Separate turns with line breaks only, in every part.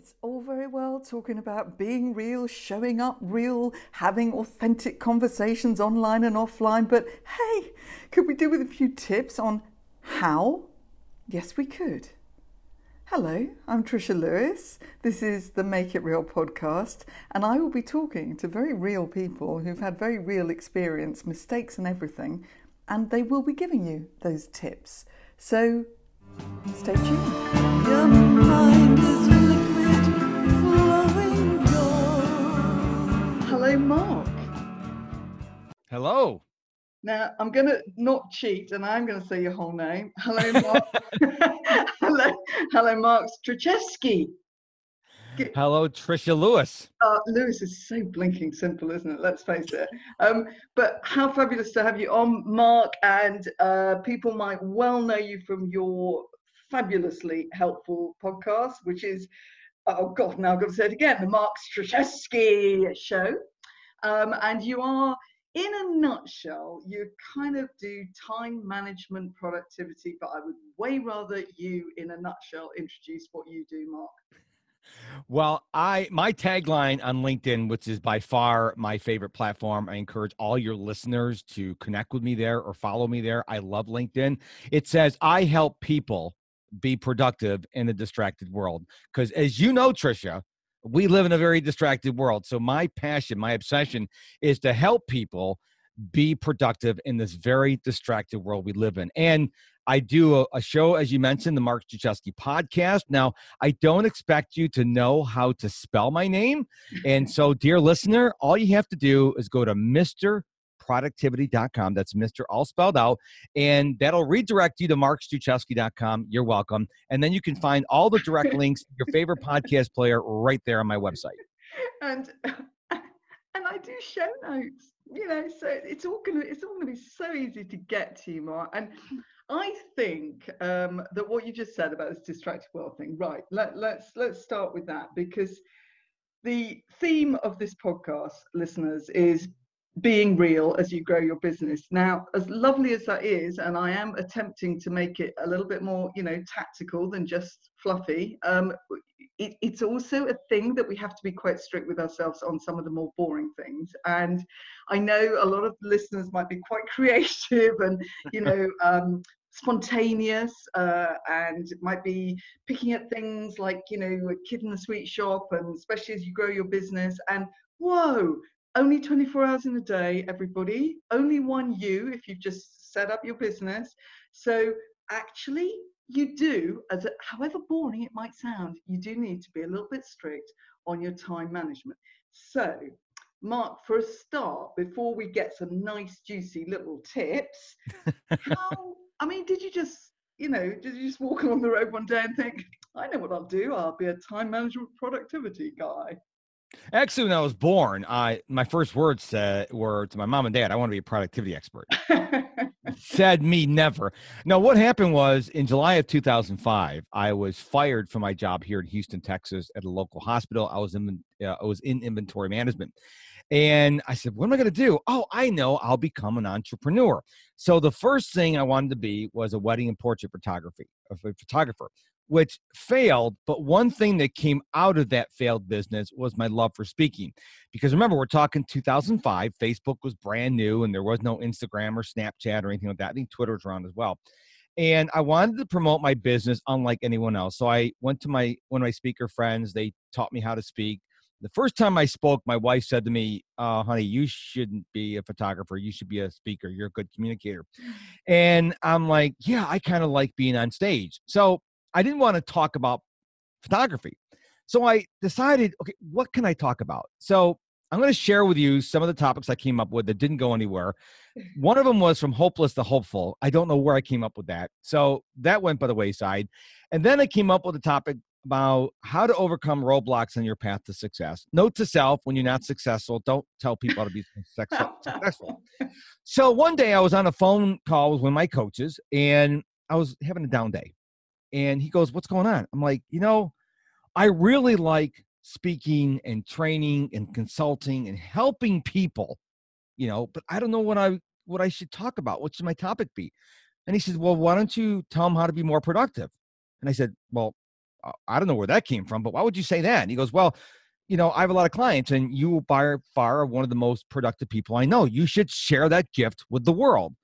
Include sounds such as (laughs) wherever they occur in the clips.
It's all very well talking about being real, showing up real, having authentic conversations online and offline, but hey, could we do with a few tips on how? Yes, we could. Hello, I'm Trisha Lewis. This is the Make It Real podcast, and I will be talking to very real people who've had very real experience, mistakes, and everything, and they will be giving you those tips. So stay tuned. Mark.
Hello.
Now I'm going to not cheat, and I'm going to say your whole name. Hello, Mark. (laughs) (laughs) hello, hello, Mark Struczewski.
Hello, Trisha Lewis.
Uh, Lewis is so blinking simple, isn't it? Let's face it. Um, but how fabulous to have you on, Mark. And uh, people might well know you from your fabulously helpful podcast, which is, oh God, now I've got to say it again, the Mark Struczewski Show. Um, and you are, in a nutshell, you kind of do time management productivity, but I would way rather you, in a nutshell, introduce what you do, Mark.
Well, I my tagline on LinkedIn, which is by far my favorite platform, I encourage all your listeners to connect with me there or follow me there. I love LinkedIn. It says I help people be productive in a distracted world because as you know, Trisha, we live in a very distracted world. So my passion, my obsession is to help people be productive in this very distracted world we live in. And I do a, a show, as you mentioned, the Mark Struczewski podcast. Now, I don't expect you to know how to spell my name. And (laughs) so, dear listener, all you have to do is go to Mr productivity.com. That's Mr. all spelled out. And that'll redirect you to markstruczewski.com. You're welcome. And then you can find all the direct (laughs) links, your favorite podcast player right there on my website.
And (laughs) and I do show notes, you know, so it's all gonna it's all gonna be so easy to get to you, Mark. And I think um, that what you just said about this distracted world thing, right? Let, let's let's start with that because the theme of this podcast, listeners, is being real as you grow your business. Now, as lovely as that is, and I am attempting to make it a little bit more, you know, tactical than just fluffy. Um, it, it's also a thing that we have to be quite strict with ourselves on some of the more boring things. And I know a lot of listeners might be quite (laughs) creative and, you know, (laughs) um, spontaneous uh, and might be picking at things like you know a kid in the sweet shop and especially as you grow your business and whoa only 24 hours in a day everybody only one you if you've just set up your business so actually you do as a, however boring it might sound you do need to be a little bit strict on your time management so Mark, for a start, before we get some nice, juicy little tips, how, (laughs) I mean, did you just, you know, did you just walk along the road one day and think, I know what I'll do? I'll be a time management productivity guy.
Actually, when I was born, I my first words uh, were to my mom and dad, "I want to be a productivity expert." (laughs) Said me never. Now, what happened was in July of 2005, I was fired from my job here in Houston, Texas, at a local hospital. I was in uh, I was in inventory management, and I said, "What am I going to do?" Oh, I know. I'll become an entrepreneur. So the first thing I wanted to be was a wedding and portrait photography, a photographer which failed. But one thing that came out of that failed business was my love for speaking. Because remember, we're talking 2005. Facebook was brand new and there was no Instagram or Snapchat or anything like that. I think Twitter was around as well. And I wanted to promote my business unlike anyone else. So I went to my one of my speaker friends. They taught me how to speak. The first time I spoke, my wife said to me, uh, honey, you shouldn't be a photographer. You should be a speaker. You're a good communicator. And I'm like, yeah, I kind of like being on stage. So I didn't want to talk about photography. So I decided, okay, what can I talk about? So I'm going to share with you some of the topics I came up with that didn't go anywhere. One of (laughs) them was from hopeless to hopeful. I don't know where I came up with that. So that went by the wayside. And then I came up with a topic about how to overcome roadblocks on your path to success. Note to self when you're not successful, don't tell people how to be successful. (laughs) So one day I was on a phone call with one of my coaches and I was having a down day and he goes, What's going on? I'm like, You know, I really like speaking and training and consulting and helping people, you know, but I don't know what I what I should talk about. What should my topic be? And he says, Well, why don't you tell them how to be more productive? And I said, Well, I don't know where that came from, but why would you say that? And he goes, Well, you know, I have a lot of clients, and you by far are one of the most productive people I know. You should share that gift with the world.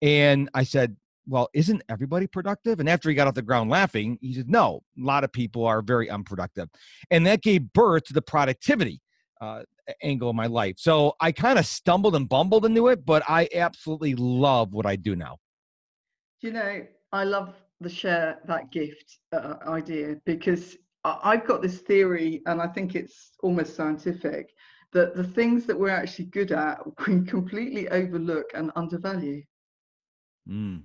And I said, Well, isn't everybody productive? And after he got off the ground laughing, he said, No, a lot of people are very unproductive. And that gave birth to the productivity uh, angle of my life. So I kind of stumbled and bumbled into it, but I absolutely love what I do now.
You know, I love the share that gift uh, idea because I've got this theory, and I think it's almost scientific, that the things that we're actually good at, (laughs) we completely overlook and undervalue.
Mm.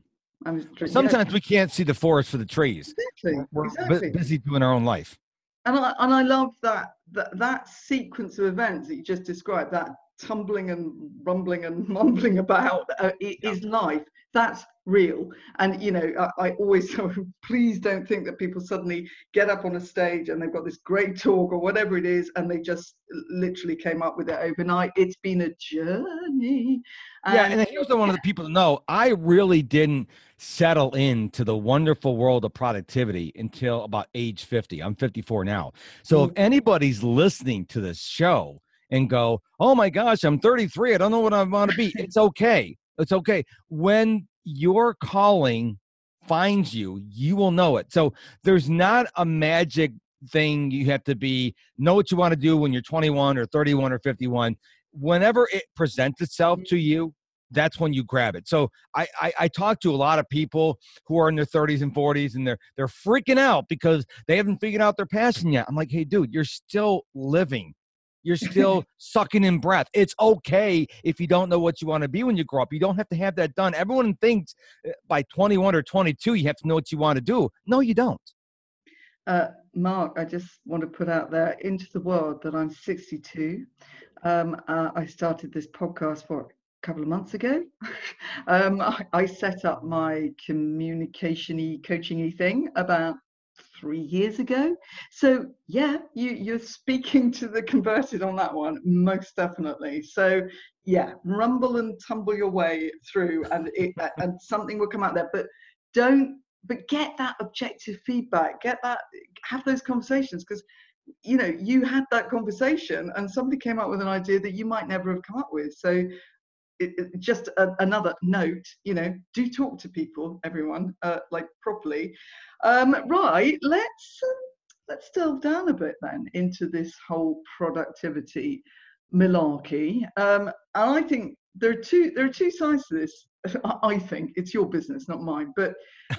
Sometimes we can't see the forest for the trees.
Exactly.
We're
exactly.
busy doing our own life.
And I, and I love that, that that sequence of events that you just described, that tumbling and rumbling and (laughs) mumbling about uh, is life that's real. And you know I, I always (laughs) please don't think that people suddenly get up on a stage and they've got this great talk or whatever it is and they just literally came up with it overnight. It's been a journey.
And yeah and here's the one of the people to know i really didn't settle into the wonderful world of productivity until about age 50 i'm 54 now. So mm-hmm. if anybody's listening to this show and go oh my gosh i'm 33 i don't know what i want to be it's okay. It's okay. When your calling finds you, you will know it. So there's not a magic thing you have to be know what you want to do when you're 21 or 31 or 51 whenever it presents itself to you that's when you grab it. So I, I i talk to a lot of people who are in their 30s and 40s and they're they're freaking out because they haven't figured out their passion yet. I'm like hey dude you're still living you're still (laughs) sucking in breath. It's okay if you don't know what you want to be when you grow up. You don't have to have that done. Everyone thinks eh, by 21 or 22 you have to know what you want to do. No, you don't.
Uh, Mark, I just want to put out there into the world that I'm 62. Um, uh, I started this podcast for a couple of months ago. (laughs) um, I, I, set up my communication-y, coaching-y thing about three years ago. So yeah, you you're speaking to the converted on that one, most definitely. So yeah, rumble and tumble your way through, and it and something will come out there. But don't but get that objective feedback. Get that have those conversations because you know you had that conversation and somebody came up with an idea that you might never have come up with. So it, it, just a, another note, you know, do talk to people, everyone, uh, like properly. Um, right, let's um, let's delve down a bit then into this whole productivity malarkey. Um, and I think there are two there are two sides to this. (laughs) I think it's your business, not mine. But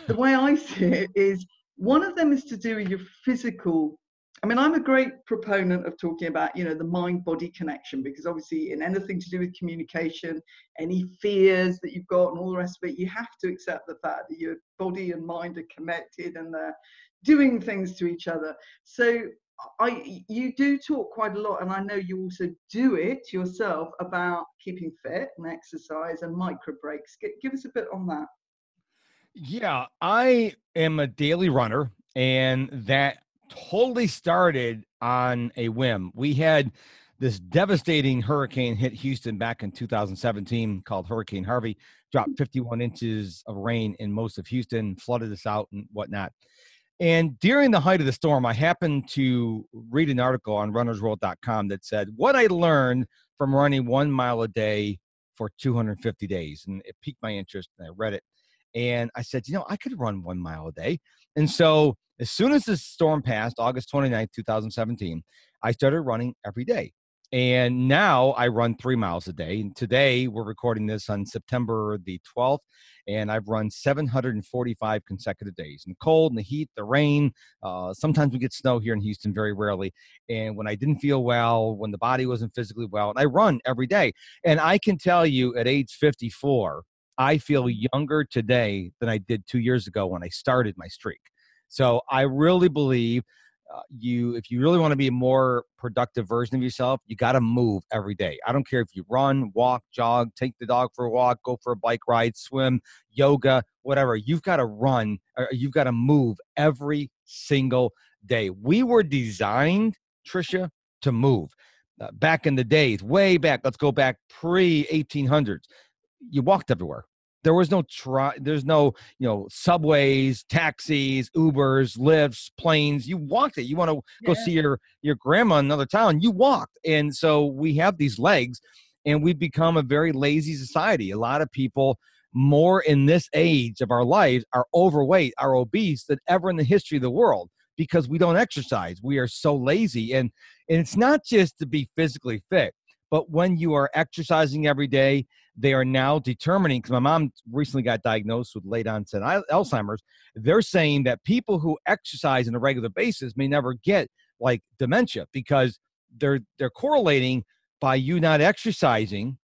the way I see it is one of them is to do with your physical I mean, I'm a great proponent of talking about, you know, the mind body connection because obviously, in anything to do with communication, any fears that you've got and all the rest of it, you have to accept the fact that your body and mind are connected and they're doing things to each other. So, I you do talk quite a lot, and I know you also do it yourself about keeping fit and exercise and micro breaks. Give us a bit on that.
Yeah, I am a daily runner, and that totally started on a whim. We had this devastating hurricane hit Houston back in 2017 called Hurricane Harvey, dropped mm. 51 inches of rain in most of Houston, flooded us out and whatnot. And during the height of the storm, I happened to read an article on runnersworld.com that said, What I learned from running one mile a day for 250 days. And it piqued my interest, and I read it. And I said, You know, I could run one mile a day. And so as soon as the storm passed, August 29th, 2017, I started running every day. And now I run three miles a day. And today we're recording this on September the 12th, and I've run 745 consecutive days. In the cold, in the heat, the rain. Uh, sometimes we get snow here in Houston, very rarely. And when I didn't feel well, when the body wasn't physically well, and I run every day. And I can tell you at age 54, I feel younger today than I did two years ago when I started my streak. So I really believe uh, you, if you really want to be a more productive version of yourself, you got to move every day. I don't care if you run, walk, jog, take the dog for a walk, go for a bike ride, swim, yoga, whatever. You've got to run or you've got to move every single day. We were designed, Trisha, to move. Uh, back in the days, way back, let's go back pre 1800s, you walked everywhere there was no try there's no you know subways taxis ubers Lyfts planes. You walked it. You want to go see your your grandma in another town. You walked. And so we have these legs and we've become a very lazy society. A lot of people more in this age of our lives are overweight are obese than ever in the history of the world because we don't exercise. We are so lazy. And and it's not just to be physically fit but when you are exercising every day they are now determining because my mom recently got diagnosed with late onset alzheimer's they're saying that people who exercise on a regular basis may never get like dementia because they're they're correlating by you not exercising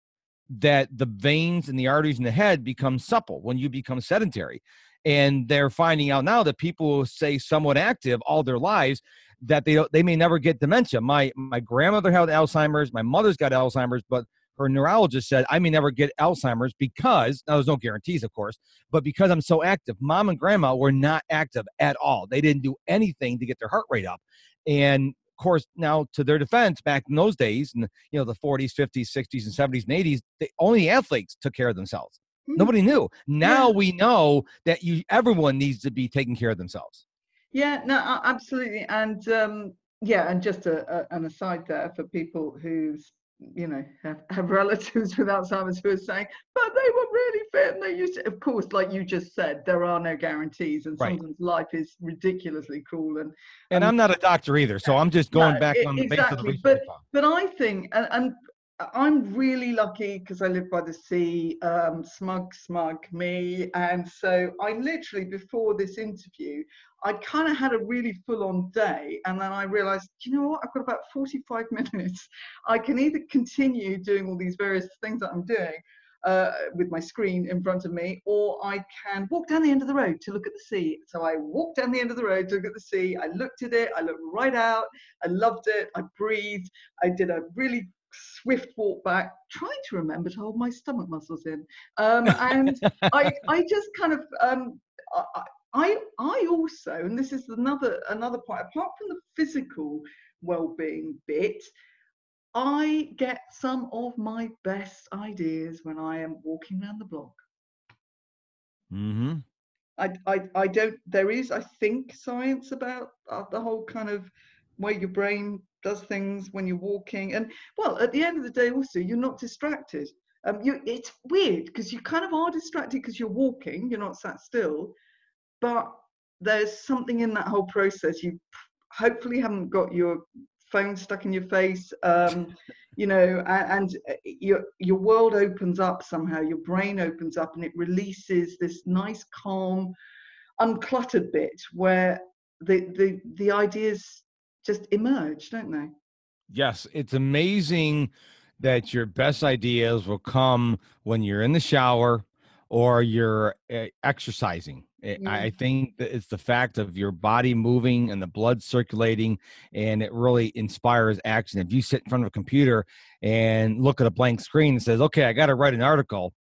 that the veins and the arteries in the head become supple when you become sedentary. And they're finding out now that people who say somewhat active all their lives that they they may never get dementia. My my grandmother had alzheimer's my mother's got alzheimer's but her neurologist said I may never get Alzheimer's because now there's no guarantees, of course, but because I'm so active. Mom and grandma were not active at all. They didn't do anything to get their heart rate up. And of course, now to their defense, back in those days, in you know the 40s, 50s, 60s, and 70s, and 80s, they, only athletes took care of themselves.
Hmm.
Nobody knew. Now
Yeah.
we know that you everyone needs to be taking care of themselves.
Yeah, no, absolutely, and um, yeah, and just a, a, an aside there for people who's you know have, have relatives with Alzheimer's who are saying, but they were really fit and they used to. Of course, like you just said, there are no guarantees, and
Right.
sometimes life is ridiculously cruel. And
And
Um,
I'm not a doctor either, so I'm just going
No,
back
e-
on the basis of the research.
but- but I think, and, and I'm really lucky because I live by the sea. Um, smug, smug me, and so I literally before this interview, I kind of had a really full-on day, and then I realised, you know what? I've got about 45 (laughs) minutes. I can either continue doing all these various things that I'm doing. Uh, with my screen in front of me, or I can walk down the end of the road to look at the sea. So I walked down the end of the road to look at the sea. I looked at it. I looked right out. I loved it. I breathed. I did a really swift walk back, trying to remember to hold my stomach muscles in. Um, and I, I (laughs) just kind of, um, I, I, I also, and this is another another point. Apart from the physical well-being bit, I get some of my best ideas when I am walking around the block.
Mm-hmm.
I, I, I don't, there is, I think, science about uh, the whole kind of way your brain does things when you're walking. And well, at the end of the day, also, you're not distracted. Um, you, it's weird because you kind of are distracted because you're walking, you're not sat still, but there's something in that whole process. You hopefully haven't got your phone stuck in your face. Um, you know, a- and, uh, your your world opens up somehow. Your brain opens up, and it releases this nice, calm, uncluttered bit where the the the ideas just emerge, don't they?
Yes, it's amazing that your best ideas will come when you're in the shower or you're uh, exercising. I- I think that it's the fact of your body moving and the blood circulating, and it really inspires action. If you sit in front of a computer and look at a blank screen and says, "Okay, I got to write an article,"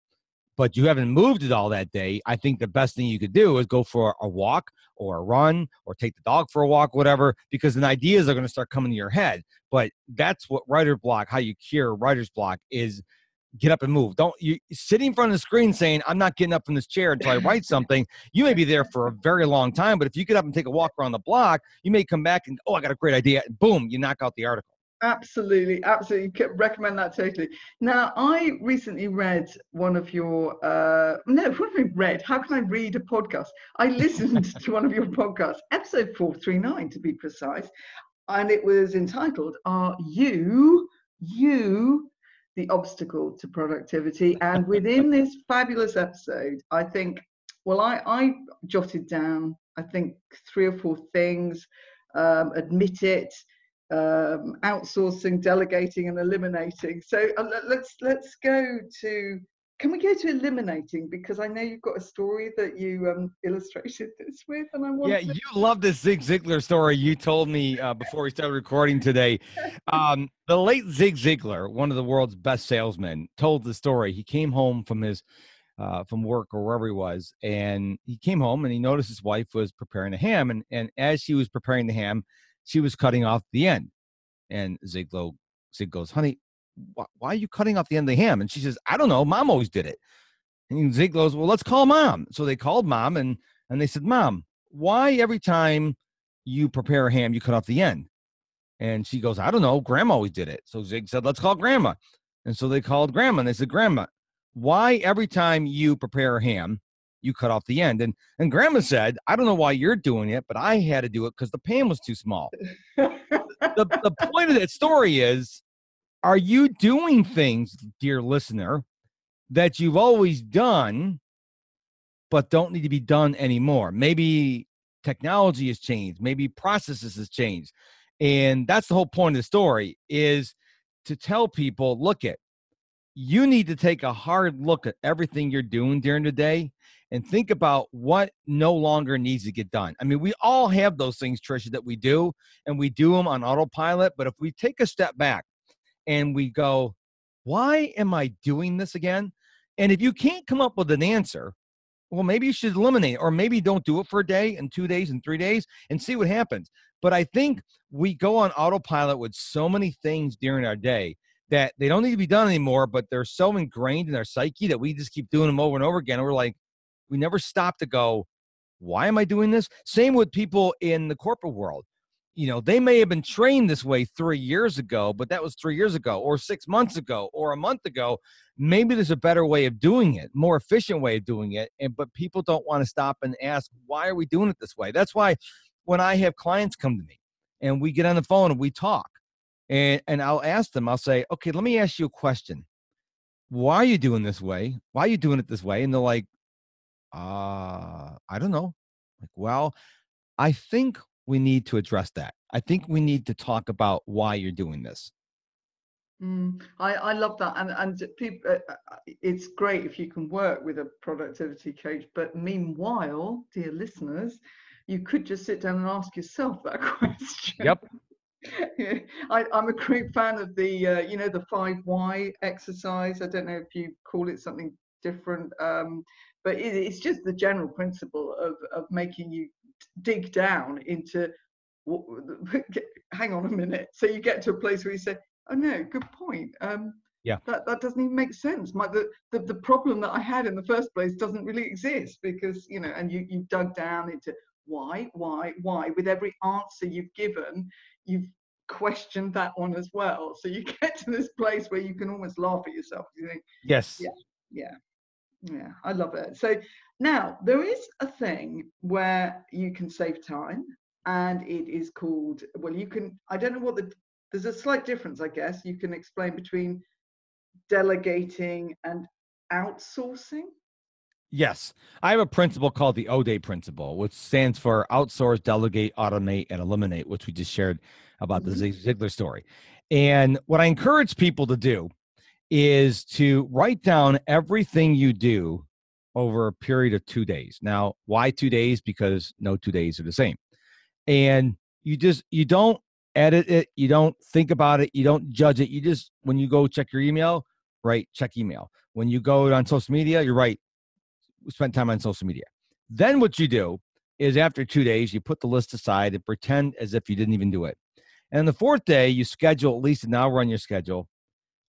but you haven't moved it all that day, I think the best thing you could do is go for a walk or a run or take the dog for a walk, whatever, because then ideas are going to start coming to your head. But that's what writer block, how you cure writer's block is get up and move. Don't you sitting in front of the screen saying, I'm not getting up from this chair until I (laughs) write something. You may be there for a very long time, but if you get up and take a walk around the block, you may come back and, oh, I got a great idea. And boom, you knock out the article.
Absolutely, absolutely. Recommend that totally. Now, I recently read one of your, uh, no, what have I read? How can I read a podcast? I listened to one of your (laughs) podcasts, episode 439 to be precise, and it was entitled, Are You, You, the Obstacle to Productivity? And within this fabulous episode, I think, well, I, I jotted down, I think, three or four things, um, admit it, um, outsourcing, delegating, and eliminating. So uh, let- let's let's go to. Can we go to eliminating because I know you've got a story that you um, illustrated (laughs) this with, and I want.
Yeah, you love this Zig Ziglar story you told me uh, before we started recording today. (laughs) Um, the late Zig Ziglar, one of the world's best salesmen, told the story. He came home from his uh, from work or wherever he was, and he came home and he noticed his wife was preparing a ham, and and as she was preparing the ham, she was cutting off the end. And Zig goes, "Honey, wh- why are you cutting off the end of the ham?" And she says, "I don't know. Mom always did it." And Zig goes, Well, let's call mom. So they called mom and and they said, Mom, why every time you prepare a ham, you cut off the end? And she goes, I don't know. Grandma always did it. So Zig said, Let's call grandma. And so they called grandma and they said, Grandma, why every time you prepare a ham, you cut off the end? And and grandma said, I don't know why you're doing it, but I had to do it because the pan was too small. the, the point of that story is are you doing things, dear listener, that you've always done, but don't need to be done anymore? Maybe technology has changed, maybe processes has changed. And that's the whole point of the story is to tell people, look at you need to take a hard look at everything you're doing during the day and think about what no longer needs to get done. I mean, we all have those things, Trisha, that we do, and we do them on autopilot. But if we take a step back and we go, why am I doing this again? And if you can't come up with an answer, well, maybe you should eliminate, or maybe don't do it for a day and two days and three days and see what happens. But I think we go on autopilot with so many things during our day that they don't need to be done anymore, but they're so ingrained in our psyche that we just keep doing them over and over again. And we're like, we never stop to go, why am I doing this? Same with people in the corporate world. You know, they may have been trained this way three years ago, but that was three years ago, or six months ago, or a month ago. Maybe there's a better way of doing it, more efficient way of doing it. And but people don't want to stop and ask, why are we doing it this way? That's why when I have clients come to me and we get on the phone and we talk, and and I'll ask them, I'll say, okay, let me ask you a question. Why are you doing this way? Why are you doing it this way? And they're like, uh, I don't know. Like, well, I think we need to address that. I think we need to talk about why you're doing this.
Mm, I, I love that, and and people, uh, uh, it's great if you can work with a productivity coach. But meanwhile, dear listeners, you could just sit down and ask yourself that (laughs) question.
Yep. (laughs)
I, am a great fan of the, uh, you know, the five why exercise. I don't know if you call it something different, um, but it, it's just the general principle of of making you dig down into. (laughs) Hang on a minute. So you get to a place where you say, "Oh no, good point." Um,
yeah
that, that doesn't even make sense my the, the the problem that i had in the first place doesn't really exist because you know and you you dug down into why why why with every answer you've given you've questioned that one as well so you (laughs) get to this place where you can almost laugh at yourself you think
yes
yeah yeah yeah i love it so now there is a thing where you can save time and it is called well you can i don't know what the there's a slight difference i guess you can explain between delegating and outsourcing
Yes. I have a principle called the ODAE principle, which stands for outsource, delegate, automate, and eliminate, which we just shared about the mm-hmm. Zig Ziglar story. And what I encourage people to do is to write down everything you do over a period of two days. Now, why two days? Because no two days are the same. And you just, you don't edit it, you don't think about it, you don't judge it. You just, when you go check your email, right, check email. When you go on social media, you're right, spend time on social media. Then what you do is after two days, you put the list aside and pretend as if you didn't even do it. And the fourth day, you schedule at least an hour on your schedule.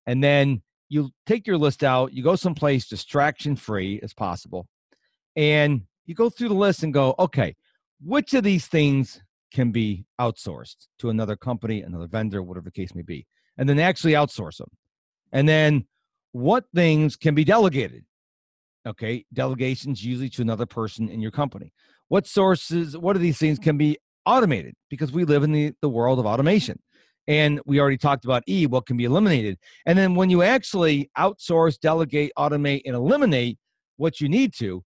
And then you take your list out, you go someplace distraction free as possible. And you go through the list and go, okay, which of these things can be outsourced to another company, another vendor, whatever the case may be, and then actually outsource them. And then what things can be delegated okay delegations usually to another person in your company what sources what of these things can be automated because we live in the, the world of automation and we already talked about e what can be eliminated and then when you actually outsource delegate automate and eliminate what you need to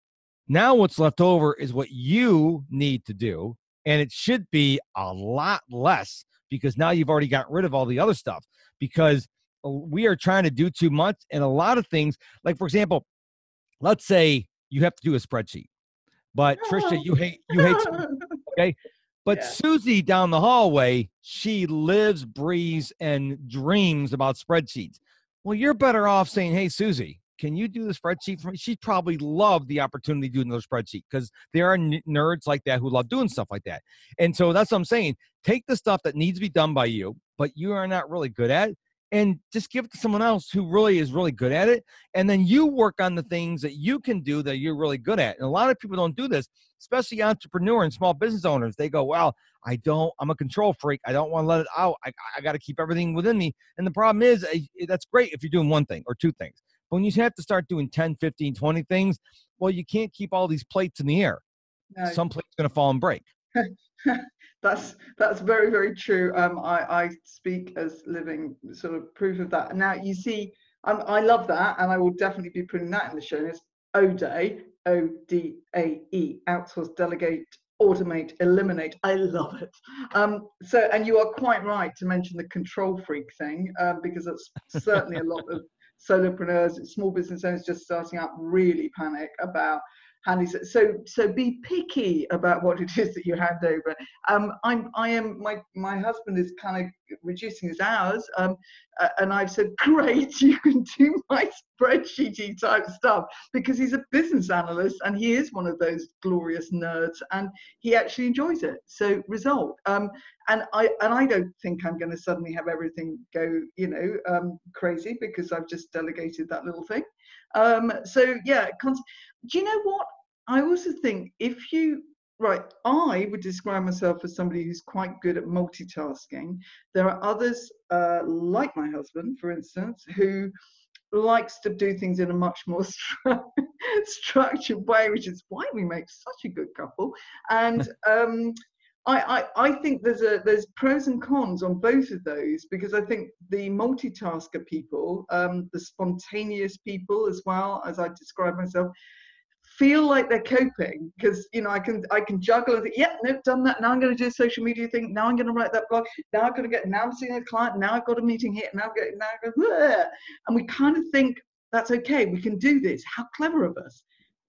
now what's left over is what you need to do and it should be a lot less because now you've already got rid of all the other stuff because uh, we are trying to do too much and a lot of things like for example let's say you have to do a spreadsheet, but Trisha, you hate you hate (laughs) okay. But yeah. Susie down the hallway, she lives, breathes, and dreams about spreadsheets. Well, you're better off saying, "Hey, Susie, can you do the spreadsheet for me?" She'd probably love the opportunity to do another spreadsheet because there are n- nerds like that who love doing stuff like that. And so that's what I'm saying. Take the stuff that needs to be done by you, but you are not really good at, and just give it to someone else who really is really good at it. And then you work on the things that you can do that you're really good at. And a lot of people don't do this, especially entrepreneur and small business owners. They go, well, I don't, I'm a control freak. I don't want to let it out. I, I got to keep everything within me. And the problem is eh, that's great if you're doing one thing or two things. But when you have to start doing 10, 15, 20 things, well, you can't keep all these plates in the air. No. Some plate's going to fall and break. (laughs)
that's that's very very true. Um, I I speak as living sort of proof of that. Now you see, um, I love that, and I will definitely be putting that in the show notes. ODAE, O D A E, outsource, delegate, automate, eliminate. I love it. Um, so, and you are quite right to mention the control freak thing, um, because that's certainly a lot of (laughs) solopreneurs, small business owners just starting out really panic about So so be picky about what it is that you hand over. Um, I'm I am my my husband is kind of reducing his hours, um, uh, and I've said, (laughs) great, you can do my spreadsheety type stuff because he's a business analyst and he is one of those glorious nerds and he actually enjoys it. So result. Um, and I and I don't think I'm going to suddenly have everything go, you know, um, crazy because I've just delegated that little thing. Um, so yeah, do you know what? I also think if you right, I would describe myself as somebody who's quite good at multitasking. There are others, uh, like my husband, for instance, who likes to do things in a much more (laughs) stru- structured way, which is why we make such a good couple. And um, I, I, I, think there's a there's pros and cons on both of those because I think the multitasker people, um, the spontaneous people as well as I describe myself, feel like they're coping because you know I can I can juggle and think, yeah, no, done that. Now I'm going to do a social media thing. Now I'm going to write that blog. Now I'm going to get. Now I'm seeing a client. Now I've got a meeting here. Now I'm getting. Now I go, and we kind of think that's okay. We can do this. How clever of us!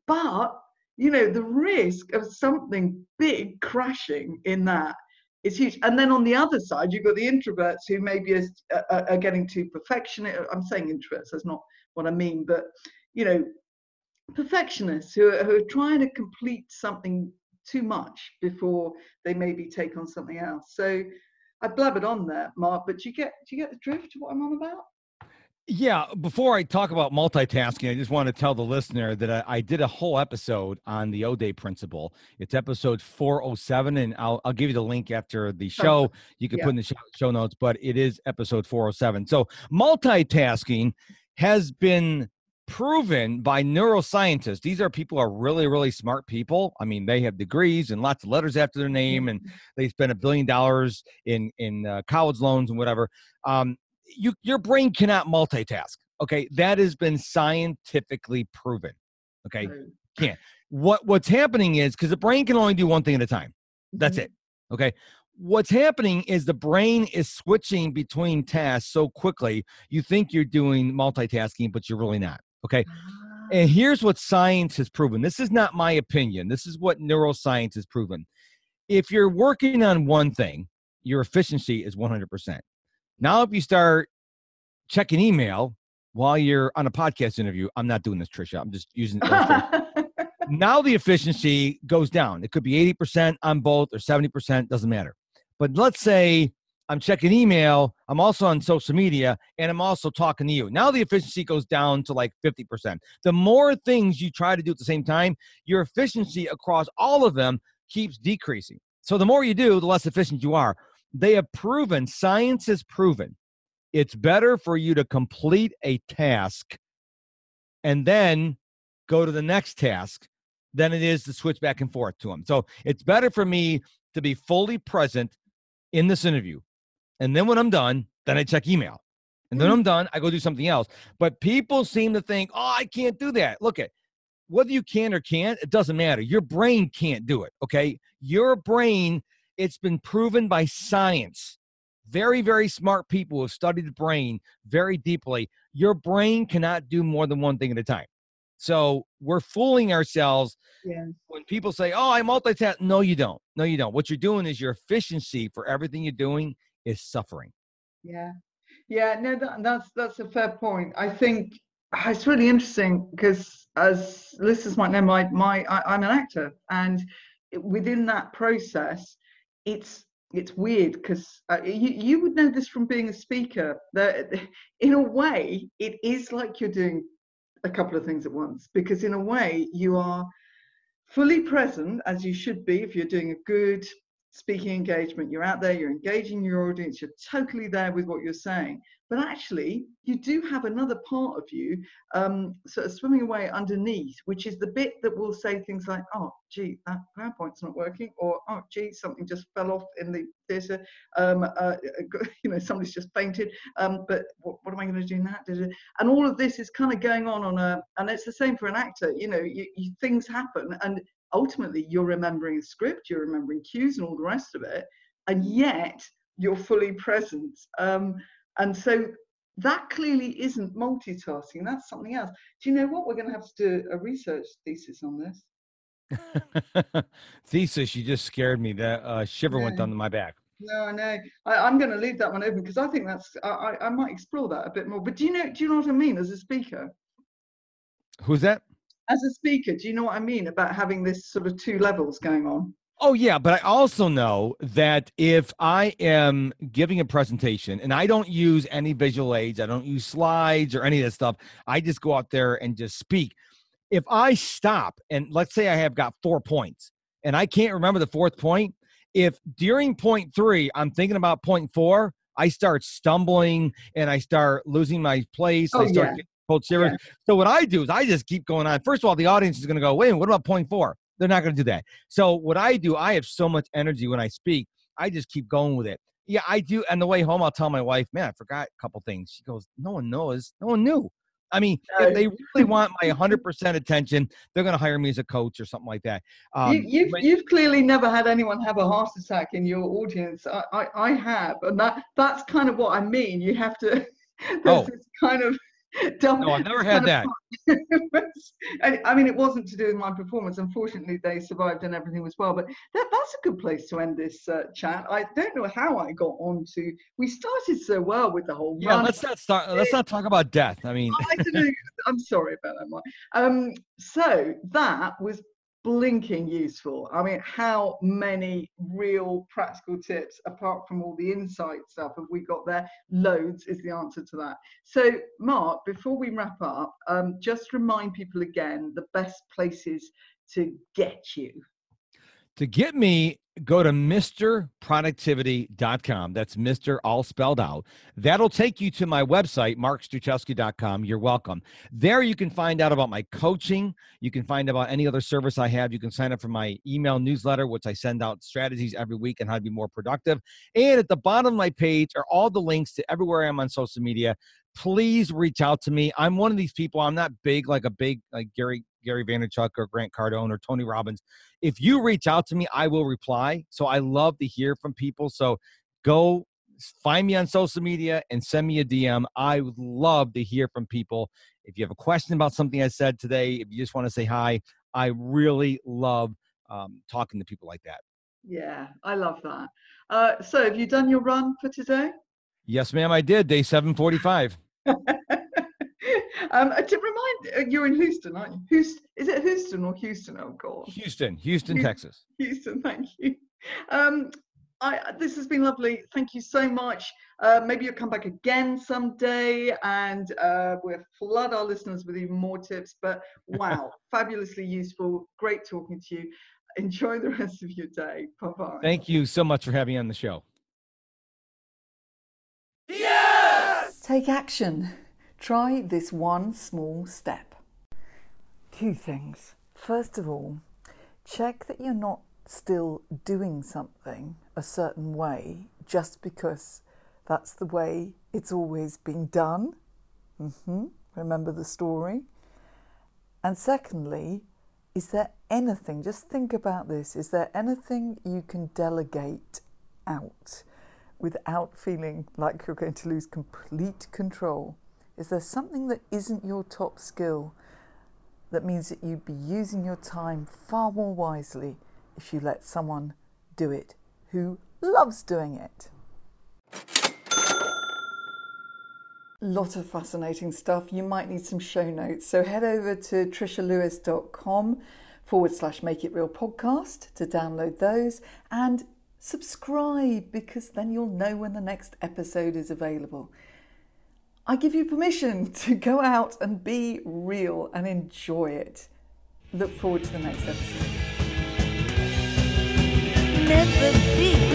But you know, the risk of something big crashing in that is huge. And then on the other side, you've got the introverts who maybe are, are, are getting too perfectionist. I'm saying introverts, that's not what I mean, but you know, perfectionists who are, who are trying to complete something too much before they maybe take on something else. So I blabbered on there, Mark, but do you get do you get the drift of what I'm on about?
Yeah, before I talk about multitasking, I just want to tell the listener that I, I did a whole episode on the ODAE principle. It's episode 407, and I'll, I'll give you the link after the show. You can yeah. put in the show, show notes, but it is episode 407. So, multitasking has been proven by neuroscientists. These are people are really, really smart people. I mean, they have degrees and lots of letters after their name, and mm-hmm. they spend a billion dollars in in uh, college loans and whatever. Um, you your brain cannot multitask. Okay, that has been scientifically proven. Okay, can't. What what's happening is because the brain can only do one thing at a time. That's mm-hmm. it. Okay. What's happening is the brain is switching between tasks so quickly. You think you're doing multitasking, but you're really not. Okay. And ah. here's what science has proven. This is not my opinion. This is what neuroscience has proven. If you're working on one thing, your efficiency is 100%. Now, if you start checking email while you're on a podcast interview, I'm not doing this, Trisha. I'm just using (laughs) now the efficiency goes down. It could be 80% on both or 70%, doesn't matter. But let's say I'm checking email, I'm also on social media, and I'm also talking to you. Now the efficiency goes down to like 50%. The more things you try to do at the same time, your efficiency across all of them keeps decreasing. So the more you do, the less efficient you are they have proven, science has proven, it's better for you to complete a task and then go to the next task than it is to switch back and forth to them. So it's better for me to be fully present in this interview. And then when I'm done, then I check email. And then mm-hmm. I'm done, I go do something else. But people seem to think, oh, I can't do that. Look at whether you can or can't, it doesn't matter. Your brain can't do it. Okay. Your brain it's been proven by science. Very, very smart people who have studied the brain very deeply. Your brain cannot do more than one thing at a time. So we're fooling ourselves yeah. when people say, "Oh, I multitask." No, you don't. No, you don't. What you're doing is your efficiency for everything you're doing is suffering.
Yeah, yeah. No, that, that's that's a fair point. I think ah, it's really interesting because, as listeners might know, my my I, I'm an actor, and within that process, it's it's weird because uh, you, you would know this from being a speaker that (laughs) in a way it is like you're doing a couple of things at once because in a way you are fully present as you should be if you're doing a good speaking engagement you're out there you're engaging your audience you're totally there with what you're saying but actually you do have another part of you um, sort of swimming away underneath which is the bit that will say things like oh gee that powerpoint's not working or oh gee something just fell off in the theatre um, uh, (laughs) you know somebody's just fainted um, but what, what, am i going to do in that? and all of this is kind of going on on a and it's the same for an actor you know you, you, things happen and ultimately you're remembering a script, you're remembering cues and all the rest of it, and yet you're fully present. Um, and so that clearly isn't multitasking, that's something else. Do you know what? We're going to have to do a research thesis on this. (laughs)
thesis, you just scared me. That uh, shiver yeah. went down my back.
No, no, I, am going to leave that one open because I think that's I, I might explore that a bit more. But do you know do you know what I mean as a speaker?
Who's that?
As a speaker, do you know what I mean about having this sort of two levels going on?
Oh, yeah. But I also know that if I am giving a presentation and I don't use any visual aids, I don't use slides or any of that stuff, I just go out there and just speak. If I stop and let's say I have got four points and I can't remember the fourth point, if during point three I'm thinking about point four, I start stumbling and I start losing my place. Oh, I start yeah cold shivers. Yeah. So what I do is I just keep going on. First of all, the audience is going to go, wait, what about point four? They're not going to do that. So what I do, I have so much energy when I speak. I just keep going with it. Yeah, I do. And the way home, I'll tell my wife, man, I forgot a couple things. She goes, no one knows. No one knew. I mean, if they really want my 100% attention, they're going to hire me as a coach or something like that.
Um, you, you've, when, you've clearly never had anyone have a heart attack in your audience. I, I, I have. And that, that's kind of what I mean. You have to, (laughs) there's oh. this kind of (laughs)
Don't, no, I've never had that. (laughs)
I mean, it wasn't to do with my performance. Unfortunately, they survived and everything was well. But that, that's a good place to end this uh, chat. I don't know how I got on to. We started so well with the whole.
Yeah, run. let's not start. Let's not talk about death. I mean,
I am (laughs) sorry about that, Mike. Um, so that was blinking useful. I mean, how many real practical tips, apart from all the insight stuff, have we got there? Loads is the answer to that. So, Mark, before we wrap up, um, just remind people again the best places to get you.
To get me, go to mrproductivity.com. That's Mr. all spelled out. That'll take you to my website, markstruczewski.com. You're welcome. There you can find out about my coaching. You can find about any other service I have. You can sign up for my email newsletter, which I send out strategies every week on how to be more productive. And at the bottom of my page are all the links to everywhere I am on social media please reach out to me. I'm one of these people. I'm not big like a big like Gary Gary Vaynerchuk or Grant Cardone or Tony Robbins. If you reach out to me, I will reply. So I love to hear from people. So go find me on social media and send me a DM. I would love to hear from people. If you have a question about something I said today, if you just want to say hi, I really love um, talking to people like that.
Yeah, I love that. Uh, so, have you done your run for today?
Yes, ma'am, I did. Day 745. (laughs)
um, to remind, uh, you're in Houston, aren't you? Houston, is it Houston or Houston? Oh, God.
Houston, Houston, Houston Texas.
Houston, thank you. Um, I, this has been lovely. Thank you so much. Uh, maybe you'll come back again someday and uh, we'll flood our listeners with even more tips. But (laughs) wow, fabulously useful. Great talking to you. Enjoy the rest of your day. Bye bye.
Thank you so much for having me on the show.
Yes! Take action. Try this one small step. Two things. First of all, check that you're not still doing something a certain way just because that's the way it's always been done. Mm-hmm. Remember the story? And secondly, is there anything, just think about this, is there anything you can delegate out without feeling like you're going to lose complete control? Is there something that isn't your top skill that means that you'd be using your time far more wisely if you let someone do it who loves doing it? Lot of fascinating stuff. You might need some show notes. So head over to trishalewis.com forward slash make it real podcast to download those. And subscribe because then you'll know when the next episode is available. I give you permission (laughs) to go out and be real and enjoy it. Look forward to the next episode. Never be